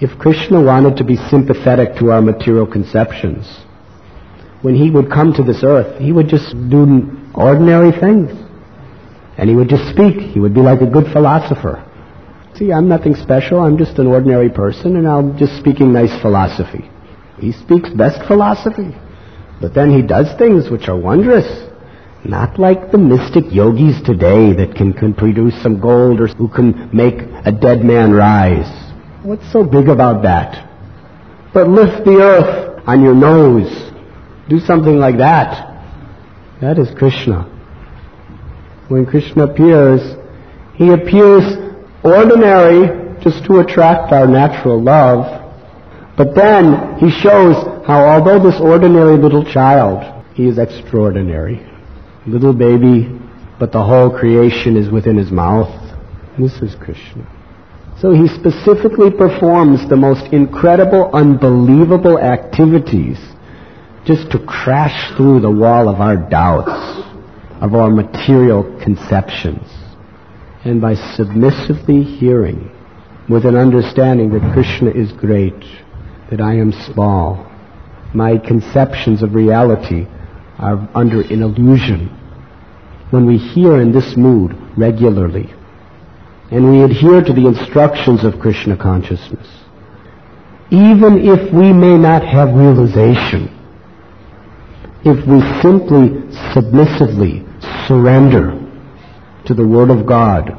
If Krishna wanted to be sympathetic to our material conceptions, when he would come to this earth, he would just do ordinary things. And he would just speak. He would be like a good philosopher. See, I'm nothing special. I'm just an ordinary person, and I'm just speaking nice philosophy. He speaks best philosophy. But then he does things which are wondrous. Not like the mystic yogis today that can, can produce some gold or who can make a dead man rise. What's so big about that? But lift the earth on your nose. Do something like that. That is Krishna. When Krishna appears, he appears ordinary just to attract our natural love. But then he shows how although this ordinary little child, he is extraordinary. Little baby, but the whole creation is within his mouth. This is Krishna. So he specifically performs the most incredible, unbelievable activities just to crash through the wall of our doubts, of our material conceptions and by submissively hearing with an understanding that Krishna is great, that I am small, my conceptions of reality are under an illusion. When we hear in this mood regularly, and we adhere to the instructions of Krishna consciousness, even if we may not have realization, if we simply submissively surrender to the Word of God,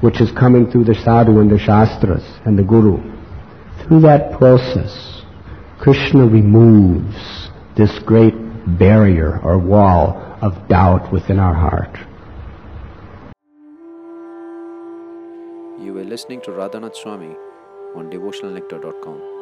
which is coming through the sadhu and the shastras and the guru. Through that process, Krishna removes this great barrier or wall of doubt within our heart. You were listening to Radhanath Swami on devotionalnectar.com.